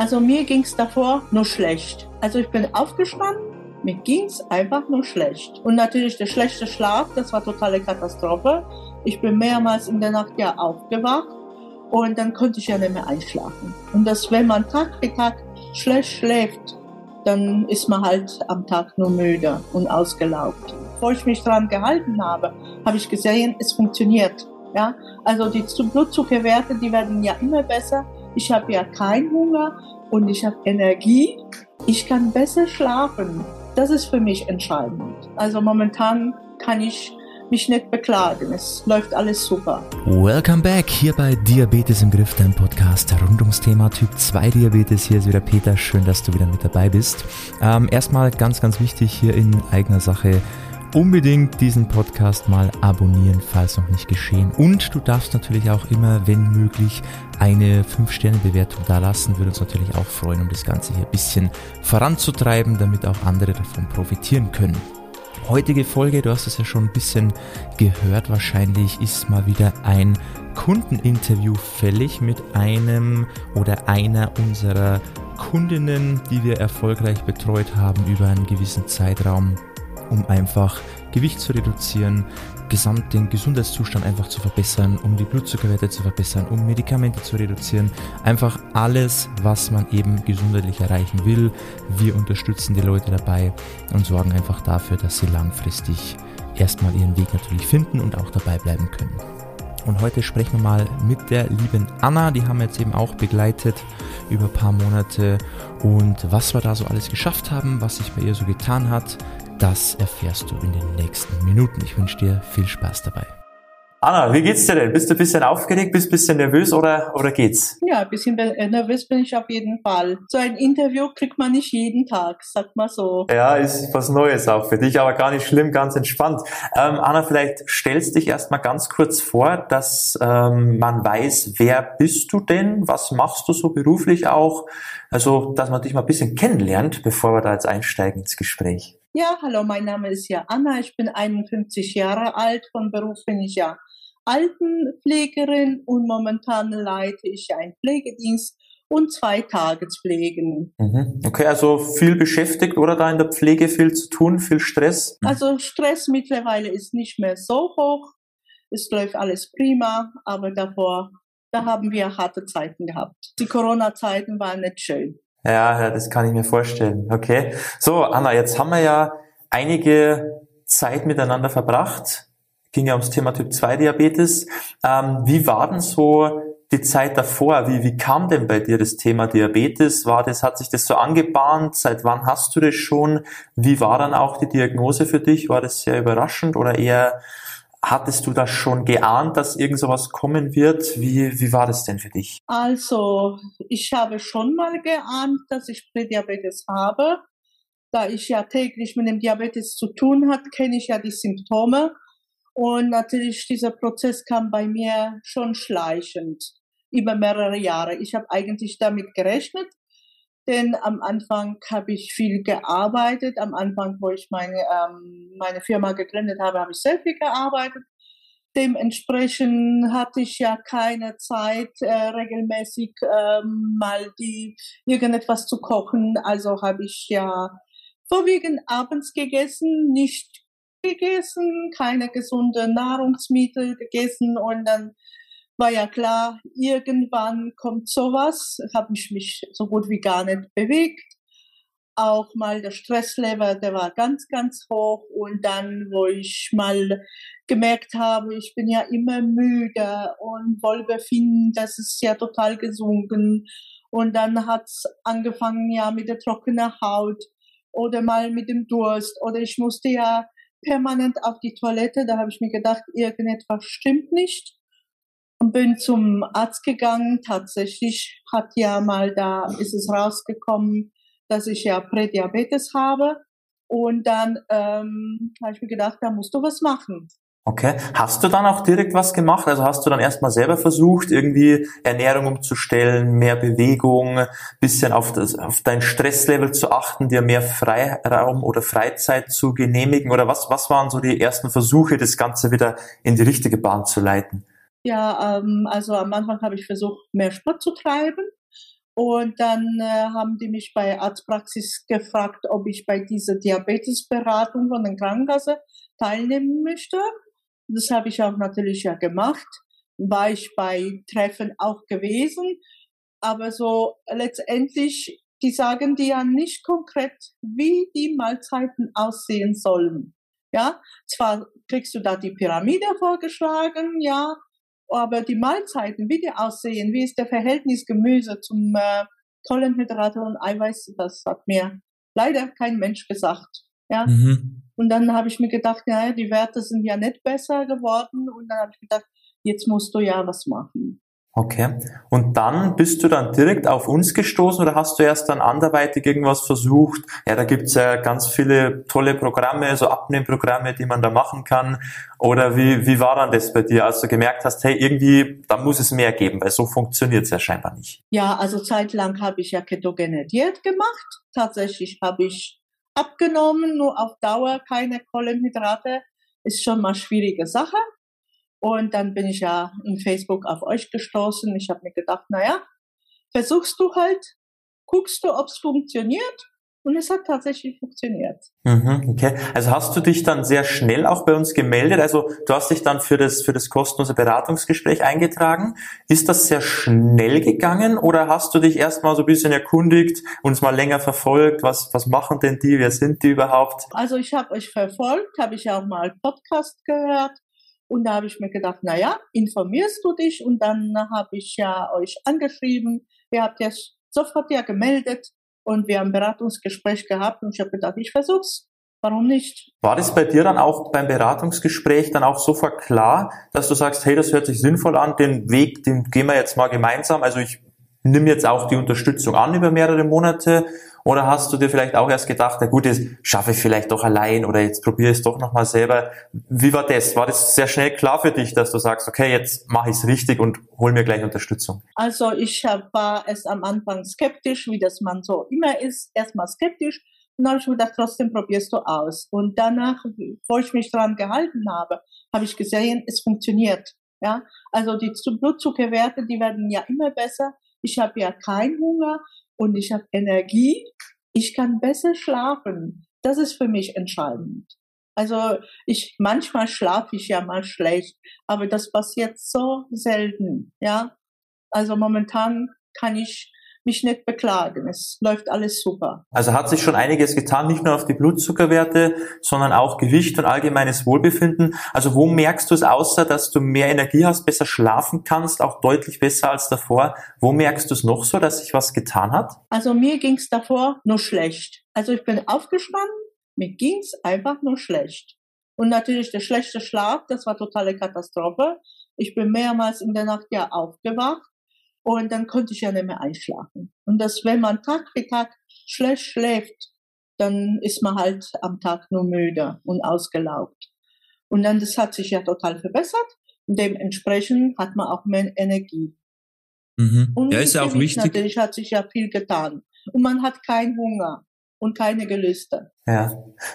Also mir ging es davor nur schlecht. Also ich bin aufgestanden, mir ging es einfach nur schlecht. Und natürlich der schlechte Schlaf, das war totale Katastrophe. Ich bin mehrmals in der Nacht ja aufgewacht und dann konnte ich ja nicht mehr einschlafen. Und das, wenn man Tag für Tag schlecht schläft, dann ist man halt am Tag nur müde und ausgelaugt. Bevor ich mich daran gehalten habe, habe ich gesehen, es funktioniert. Ja, also die Blutzuckerwerte, die werden ja immer besser. Ich habe ja keinen Hunger und ich habe Energie. Ich kann besser schlafen. Das ist für mich entscheidend. Also momentan kann ich mich nicht beklagen. Es läuft alles super. Welcome back hier bei Diabetes im Griff, dein Podcast rund ums Thema Typ 2 Diabetes. Hier ist wieder Peter. Schön, dass du wieder mit dabei bist. Ähm, erstmal ganz, ganz wichtig hier in eigener Sache unbedingt diesen Podcast mal abonnieren, falls noch nicht geschehen. Und du darfst natürlich auch immer, wenn möglich, eine 5-Sterne-Bewertung da lassen. Würde uns natürlich auch freuen, um das Ganze hier ein bisschen voranzutreiben, damit auch andere davon profitieren können. Heutige Folge, du hast es ja schon ein bisschen gehört wahrscheinlich, ist mal wieder ein Kundeninterview fällig mit einem oder einer unserer Kundinnen, die wir erfolgreich betreut haben über einen gewissen Zeitraum um einfach Gewicht zu reduzieren, gesamt den Gesundheitszustand einfach zu verbessern, um die Blutzuckerwerte zu verbessern, um Medikamente zu reduzieren. Einfach alles, was man eben gesundheitlich erreichen will. Wir unterstützen die Leute dabei und sorgen einfach dafür, dass sie langfristig erstmal ihren Weg natürlich finden und auch dabei bleiben können. Und heute sprechen wir mal mit der lieben Anna, die haben wir jetzt eben auch begleitet über ein paar Monate und was wir da so alles geschafft haben, was sich bei ihr so getan hat, das erfährst du in den nächsten Minuten. Ich wünsche dir viel Spaß dabei. Anna, wie geht's dir denn? Bist du ein bisschen aufgeregt, bist du ein bisschen nervös oder, oder geht's? Ja, ein bisschen äh, nervös bin ich auf jeden Fall. So ein Interview kriegt man nicht jeden Tag, sag mal so. Ja, ist was Neues auch für dich, aber gar nicht schlimm, ganz entspannt. Ähm, Anna, vielleicht stellst dich erstmal ganz kurz vor, dass ähm, man weiß, wer bist du denn? Was machst du so beruflich auch? Also, dass man dich mal ein bisschen kennenlernt, bevor wir da jetzt einsteigen ins Gespräch. Ja, hallo, mein Name ist ja Anna, ich bin 51 Jahre alt, von Beruf bin ich ja Altenpflegerin und momentan leite ich einen Pflegedienst und zwei Tagespflegen. Mhm. Okay, also viel beschäftigt oder da in der Pflege viel zu tun, viel Stress? Also Stress mittlerweile ist nicht mehr so hoch. Es läuft alles prima, aber davor, da haben wir harte Zeiten gehabt. Die Corona-Zeiten waren nicht schön. Ja, das kann ich mir vorstellen. Okay. So, Anna, jetzt haben wir ja einige Zeit miteinander verbracht. Ging ja ums Thema Typ 2 Diabetes. Ähm, wie war denn so die Zeit davor? Wie, wie kam denn bei dir das Thema Diabetes? War das, hat sich das so angebahnt? Seit wann hast du das schon? Wie war dann auch die Diagnose für dich? War das sehr überraschend oder eher Hattest du das schon geahnt, dass irgend sowas kommen wird? Wie, wie war das denn für dich? Also, ich habe schon mal geahnt, dass ich Prädiabetes habe. Da ich ja täglich mit dem Diabetes zu tun hat, kenne ich ja die Symptome. Und natürlich, dieser Prozess kam bei mir schon schleichend über mehrere Jahre. Ich habe eigentlich damit gerechnet, denn am Anfang habe ich viel gearbeitet. Am Anfang, wo ich meine, ähm, meine Firma gegründet habe, habe ich sehr viel gearbeitet. Dementsprechend hatte ich ja keine Zeit, äh, regelmäßig ähm, mal die irgendetwas zu kochen. Also habe ich ja vorwiegend abends gegessen, nicht gegessen, keine gesunde Nahrungsmittel gegessen und dann war ja klar, irgendwann kommt sowas. Habe ich mich so gut wie gar nicht bewegt. Auch mal der Stresslevel, der war ganz, ganz hoch. Und dann, wo ich mal gemerkt habe, ich bin ja immer müde und Wohlbefinden, das ist ja total gesunken. Und dann hat's angefangen ja mit der trockenen Haut oder mal mit dem Durst oder ich musste ja permanent auf die Toilette. Da habe ich mir gedacht, irgendetwas stimmt nicht und bin zum Arzt gegangen. Tatsächlich hat ja mal da ist es rausgekommen, dass ich ja Prädiabetes habe. Und dann ähm, habe ich mir gedacht, da musst du was machen. Okay. Hast du dann auch direkt was gemacht? Also hast du dann erstmal selber versucht, irgendwie Ernährung umzustellen, mehr Bewegung, bisschen auf, das, auf dein Stresslevel zu achten, dir mehr Freiraum oder Freizeit zu genehmigen? Oder was, was waren so die ersten Versuche, das Ganze wieder in die richtige Bahn zu leiten? Ja, ähm, also am Anfang habe ich versucht, mehr Sport zu treiben. Und dann äh, haben die mich bei Arztpraxis gefragt, ob ich bei dieser Diabetesberatung von der Krankenkasse teilnehmen möchte. Das habe ich auch natürlich ja gemacht. War ich bei Treffen auch gewesen. Aber so letztendlich, die sagen dir ja nicht konkret, wie die Mahlzeiten aussehen sollen. Ja, zwar kriegst du da die Pyramide vorgeschlagen, ja, aber die Mahlzeiten, wie die aussehen, wie ist der Verhältnis Gemüse zum äh, Kohlenhydrate und Eiweiß, das hat mir leider kein Mensch gesagt. Ja. Mhm. Und dann habe ich mir gedacht, naja, die Werte sind ja nicht besser geworden. Und dann habe ich gedacht, jetzt musst du ja was machen. Okay. Und dann bist du dann direkt auf uns gestoßen oder hast du erst dann anderweitig irgendwas versucht? Ja, da gibt's ja ganz viele tolle Programme, so Abnehmprogramme, die man da machen kann. Oder wie, wie war dann das bei dir, als du gemerkt hast, hey, irgendwie, da muss es mehr geben, weil so funktioniert's ja scheinbar nicht. Ja, also zeitlang habe ich ja ketogene Diät gemacht. Tatsächlich habe ich abgenommen, nur auf Dauer keine Kohlenhydrate. Ist schon mal schwierige Sache. Und dann bin ich ja in Facebook auf euch gestoßen. Ich habe mir gedacht, naja, versuchst du halt, guckst du, ob es funktioniert. Und es hat tatsächlich funktioniert. Mhm, okay. Also hast du dich dann sehr schnell auch bei uns gemeldet? Also du hast dich dann für das, für das kostenlose Beratungsgespräch eingetragen. Ist das sehr schnell gegangen oder hast du dich erstmal so ein bisschen erkundigt, uns mal länger verfolgt? Was, was machen denn die? Wer sind die überhaupt? Also ich habe euch verfolgt, habe ich auch mal Podcast gehört und da habe ich mir gedacht, na ja, informierst du dich? Und dann habe ich ja euch angeschrieben. Ihr habt ja sofort ja gemeldet und wir haben ein Beratungsgespräch gehabt und ich habe gedacht, ich versuch's. Warum nicht? War das bei dir dann auch beim Beratungsgespräch dann auch sofort klar, dass du sagst, hey, das hört sich sinnvoll an, den Weg, den gehen wir jetzt mal gemeinsam. Also ich nehme jetzt auch die Unterstützung an über mehrere Monate oder hast du dir vielleicht auch erst gedacht, na gut, das schaffe ich vielleicht doch allein oder jetzt probiere ich es doch nochmal selber. Wie war das? War das sehr schnell klar für dich, dass du sagst, okay, jetzt mache ich es richtig und hol mir gleich Unterstützung? Also ich war erst am Anfang skeptisch, wie das man so immer ist, erstmal skeptisch. Und dann habe ich mir gedacht, trotzdem probierst du aus. Und danach, wo ich mich dran gehalten habe, habe ich gesehen, es funktioniert. Ja, also die Blutzuckerwerte, die werden ja immer besser. Ich habe ja keinen Hunger und ich habe Energie, ich kann besser schlafen. Das ist für mich entscheidend. Also ich manchmal schlafe ich ja mal schlecht, aber das passiert so selten, ja. Also momentan kann ich mich nicht beklagen. Es läuft alles super. Also hat sich schon einiges getan, nicht nur auf die Blutzuckerwerte, sondern auch Gewicht und allgemeines Wohlbefinden. Also wo merkst du es außer, dass du mehr Energie hast, besser schlafen kannst, auch deutlich besser als davor? Wo merkst du es noch so, dass sich was getan hat? Also mir ging es davor nur schlecht. Also ich bin aufgestanden, mir ging es einfach nur schlecht. Und natürlich der schlechte Schlaf, das war totale Katastrophe. Ich bin mehrmals in der Nacht ja aufgewacht und dann konnte ich ja nicht mehr einschlafen. Und das, wenn man Tag für Tag schlecht schläft, dann ist man halt am Tag nur müde und ausgelaugt. Und dann, das hat sich ja total verbessert. Und dementsprechend hat man auch mehr Energie. Mhm. Und ja, ist ja auch wichtig. Natürlich hat sich ja viel getan. Und man hat keinen Hunger und keine Gelüste. Ja.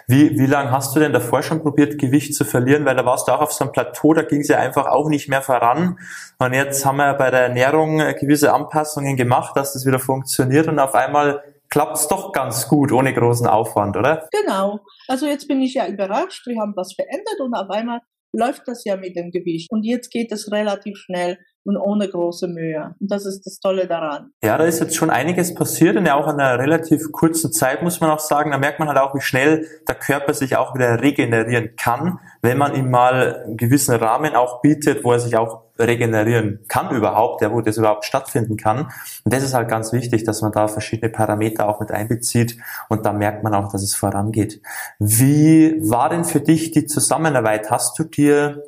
Wie, wie lange hast du denn davor schon probiert, Gewicht zu verlieren? Weil da warst du auch auf so einem Plateau, da ging es ja einfach auch nicht mehr voran. Und jetzt haben wir bei der Ernährung gewisse Anpassungen gemacht, dass das wieder funktioniert und auf einmal klappt es doch ganz gut, ohne großen Aufwand, oder? Genau. Also jetzt bin ich ja überrascht, wir haben was verändert und auf einmal läuft das ja mit dem Gewicht. Und jetzt geht es relativ schnell und ohne große Mühe. Und das ist das Tolle daran. Ja, da ist jetzt schon einiges passiert und ja auch in einer relativ kurzen Zeit, muss man auch sagen. Da merkt man halt auch, wie schnell der Körper sich auch wieder regenerieren kann, wenn man ihm mal einen gewissen Rahmen auch bietet, wo er sich auch regenerieren kann überhaupt, ja, wo das überhaupt stattfinden kann. Und das ist halt ganz wichtig, dass man da verschiedene Parameter auch mit einbezieht und da merkt man auch, dass es vorangeht. Wie war denn für dich die Zusammenarbeit? Hast du dir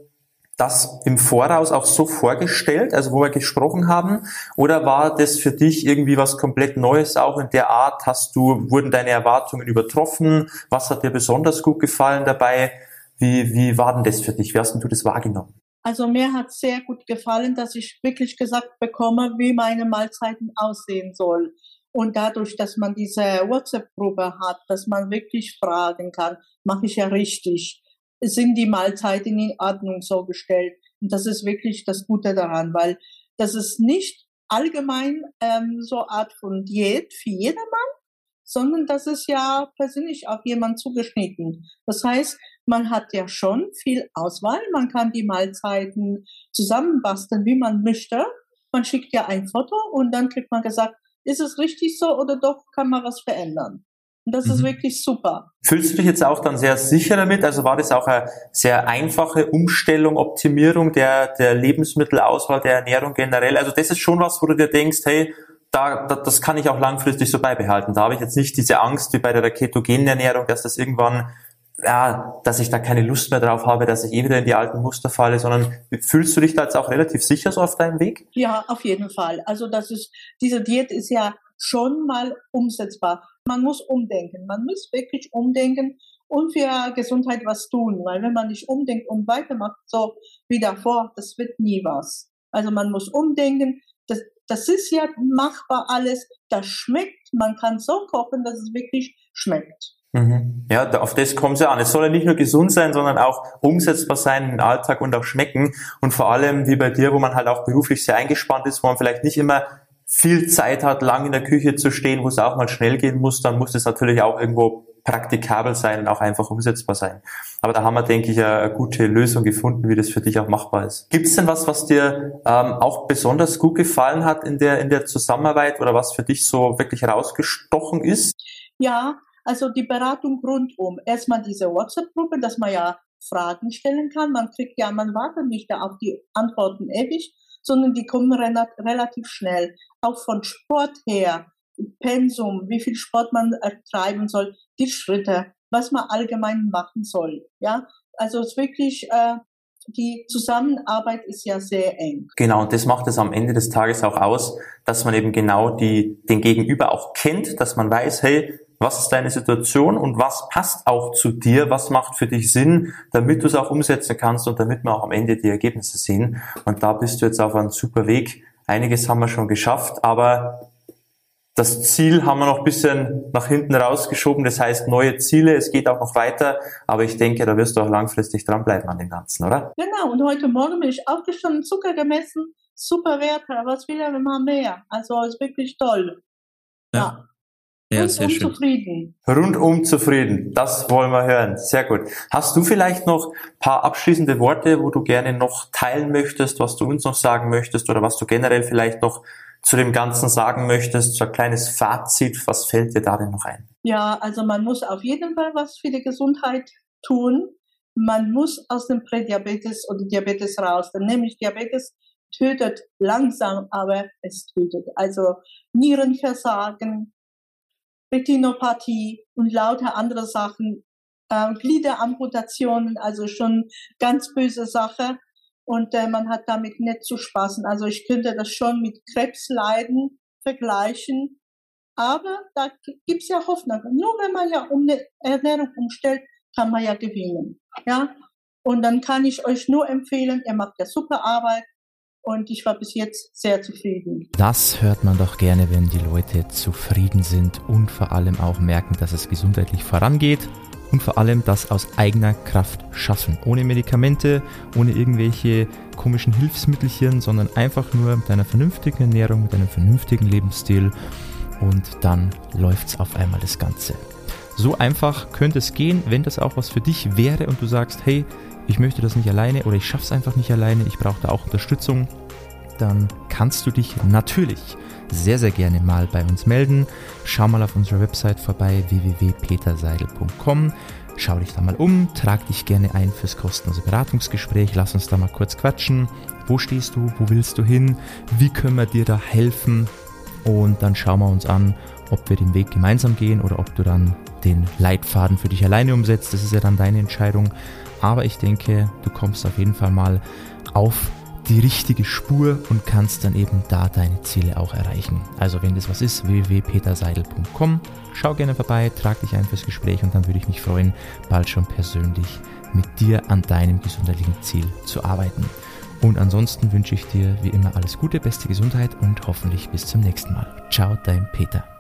das im Voraus auch so vorgestellt, also wo wir gesprochen haben, oder war das für dich irgendwie was komplett Neues auch in der Art? Hast du, wurden deine Erwartungen übertroffen? Was hat dir besonders gut gefallen dabei? Wie, wie war denn das für dich? Wie hast denn du das wahrgenommen? Also mir hat sehr gut gefallen, dass ich wirklich gesagt bekomme, wie meine Mahlzeiten aussehen soll. Und dadurch, dass man diese WhatsApp-Gruppe hat, dass man wirklich fragen kann, mache ich ja richtig sind die Mahlzeiten in Ordnung so gestellt. Und das ist wirklich das Gute daran, weil das ist nicht allgemein ähm, so Art von Diät für jedermann, sondern das ist ja persönlich auf jemanden zugeschnitten. Das heißt, man hat ja schon viel Auswahl, man kann die Mahlzeiten zusammenbasteln, wie man möchte. Man schickt ja ein Foto und dann kriegt man gesagt, ist es richtig so oder doch kann man was verändern. Und das mhm. ist wirklich super. Fühlst du dich jetzt auch dann sehr sicher damit? Also war das auch eine sehr einfache Umstellung, Optimierung der, der Lebensmittelauswahl, der Ernährung generell? Also das ist schon was, wo du dir denkst, hey, da, da, das kann ich auch langfristig so beibehalten. Da habe ich jetzt nicht diese Angst wie bei der ketogenen Ernährung, dass das irgendwann ja, dass ich da keine Lust mehr drauf habe, dass ich eh wieder in die alten Muster falle, sondern fühlst du dich da jetzt auch relativ sicher so auf deinem Weg? Ja, auf jeden Fall. Also das ist, diese Diät ist ja schon mal umsetzbar. Man muss umdenken. Man muss wirklich umdenken und für Gesundheit was tun, weil wenn man nicht umdenkt und weitermacht, so wie davor, das wird nie was. Also man muss umdenken. Das, das ist ja machbar alles. Das schmeckt. Man kann so kochen, dass es wirklich schmeckt. Mhm. Ja, auf das kommt es ja an. Es soll ja nicht nur gesund sein, sondern auch umsetzbar sein im Alltag und auch schmecken. Und vor allem wie bei dir, wo man halt auch beruflich sehr eingespannt ist, wo man vielleicht nicht immer viel Zeit hat, lang in der Küche zu stehen, wo es auch mal schnell gehen muss, dann muss das natürlich auch irgendwo praktikabel sein und auch einfach umsetzbar sein. Aber da haben wir, denke ich, eine gute Lösung gefunden, wie das für dich auch machbar ist. Gibt es denn was, was dir ähm, auch besonders gut gefallen hat in der, in der Zusammenarbeit oder was für dich so wirklich rausgestochen ist? Ja, also die Beratung rundum. Erstmal diese WhatsApp-Gruppe, dass man ja Fragen stellen kann. Man kriegt ja, man wartet nicht da auf die Antworten ewig, sondern die kommen relativ schnell. Auch von Sport her, Pensum, wie viel Sport man treiben soll, die Schritte, was man allgemein machen soll. Ja, also es ist wirklich äh, die Zusammenarbeit ist ja sehr eng. Genau, und das macht es am Ende des Tages auch aus, dass man eben genau die, den Gegenüber auch kennt, dass man weiß, hey, was ist deine Situation und was passt auch zu dir, was macht für dich Sinn, damit du es auch umsetzen kannst und damit wir auch am Ende die Ergebnisse sehen. Und da bist du jetzt auf einem super Weg. Einiges haben wir schon geschafft, aber das Ziel haben wir noch ein bisschen nach hinten rausgeschoben. Das heißt, neue Ziele, es geht auch noch weiter. Aber ich denke, da wirst du auch langfristig dranbleiben an dem Ganzen, oder? Genau. Und heute Morgen bin ich aufgestanden, Zucker gemessen, super Werte. Was will er immer mehr? Also, ist wirklich toll. ja. ja. Ja, Rundum sehr schön. zufrieden. Rundum zufrieden. Das wollen wir hören. Sehr gut. Hast du vielleicht noch paar abschließende Worte, wo du gerne noch teilen möchtest, was du uns noch sagen möchtest oder was du generell vielleicht noch zu dem Ganzen sagen möchtest? So ein kleines Fazit. Was fällt dir da denn noch ein? Ja, also man muss auf jeden Fall was für die Gesundheit tun. Man muss aus dem Prädiabetes oder Diabetes raus. Denn nämlich Diabetes tötet langsam, aber es tötet. Also Nierenversagen, Retinopathie und lauter andere Sachen, äh, Gliederamputationen, also schon ganz böse Sache. Und äh, man hat damit nicht zu spaßen. Also ich könnte das schon mit Krebsleiden vergleichen. Aber da gibt's ja Hoffnung. Nur wenn man ja um eine Ernährung umstellt, kann man ja gewinnen. Ja? Und dann kann ich euch nur empfehlen, ihr macht ja super Arbeit und ich war bis jetzt sehr zufrieden. Das hört man doch gerne, wenn die Leute zufrieden sind und vor allem auch merken, dass es gesundheitlich vorangeht und vor allem das aus eigener Kraft schaffen. Ohne Medikamente, ohne irgendwelche komischen Hilfsmittelchen, sondern einfach nur mit einer vernünftigen Ernährung, mit einem vernünftigen Lebensstil und dann läuft's auf einmal das Ganze. So einfach könnte es gehen, wenn das auch was für dich wäre und du sagst, hey, ich möchte das nicht alleine oder ich schaffe es einfach nicht alleine, ich brauche da auch Unterstützung, dann kannst du dich natürlich sehr, sehr gerne mal bei uns melden. Schau mal auf unserer Website vorbei www.peterseidel.com. Schau dich da mal um, trag dich gerne ein fürs kostenlose Beratungsgespräch, lass uns da mal kurz quatschen. Wo stehst du? Wo willst du hin? Wie können wir dir da helfen? Und dann schauen wir uns an, ob wir den Weg gemeinsam gehen oder ob du dann den Leitfaden für dich alleine umsetzt. Das ist ja dann deine Entscheidung. Aber ich denke, du kommst auf jeden Fall mal auf die richtige Spur und kannst dann eben da deine Ziele auch erreichen. Also wenn das was ist, www.peterseidel.com. Schau gerne vorbei, trag dich ein fürs Gespräch und dann würde ich mich freuen, bald schon persönlich mit dir an deinem gesundheitlichen Ziel zu arbeiten. Und ansonsten wünsche ich dir wie immer alles Gute, beste Gesundheit und hoffentlich bis zum nächsten Mal. Ciao, dein Peter.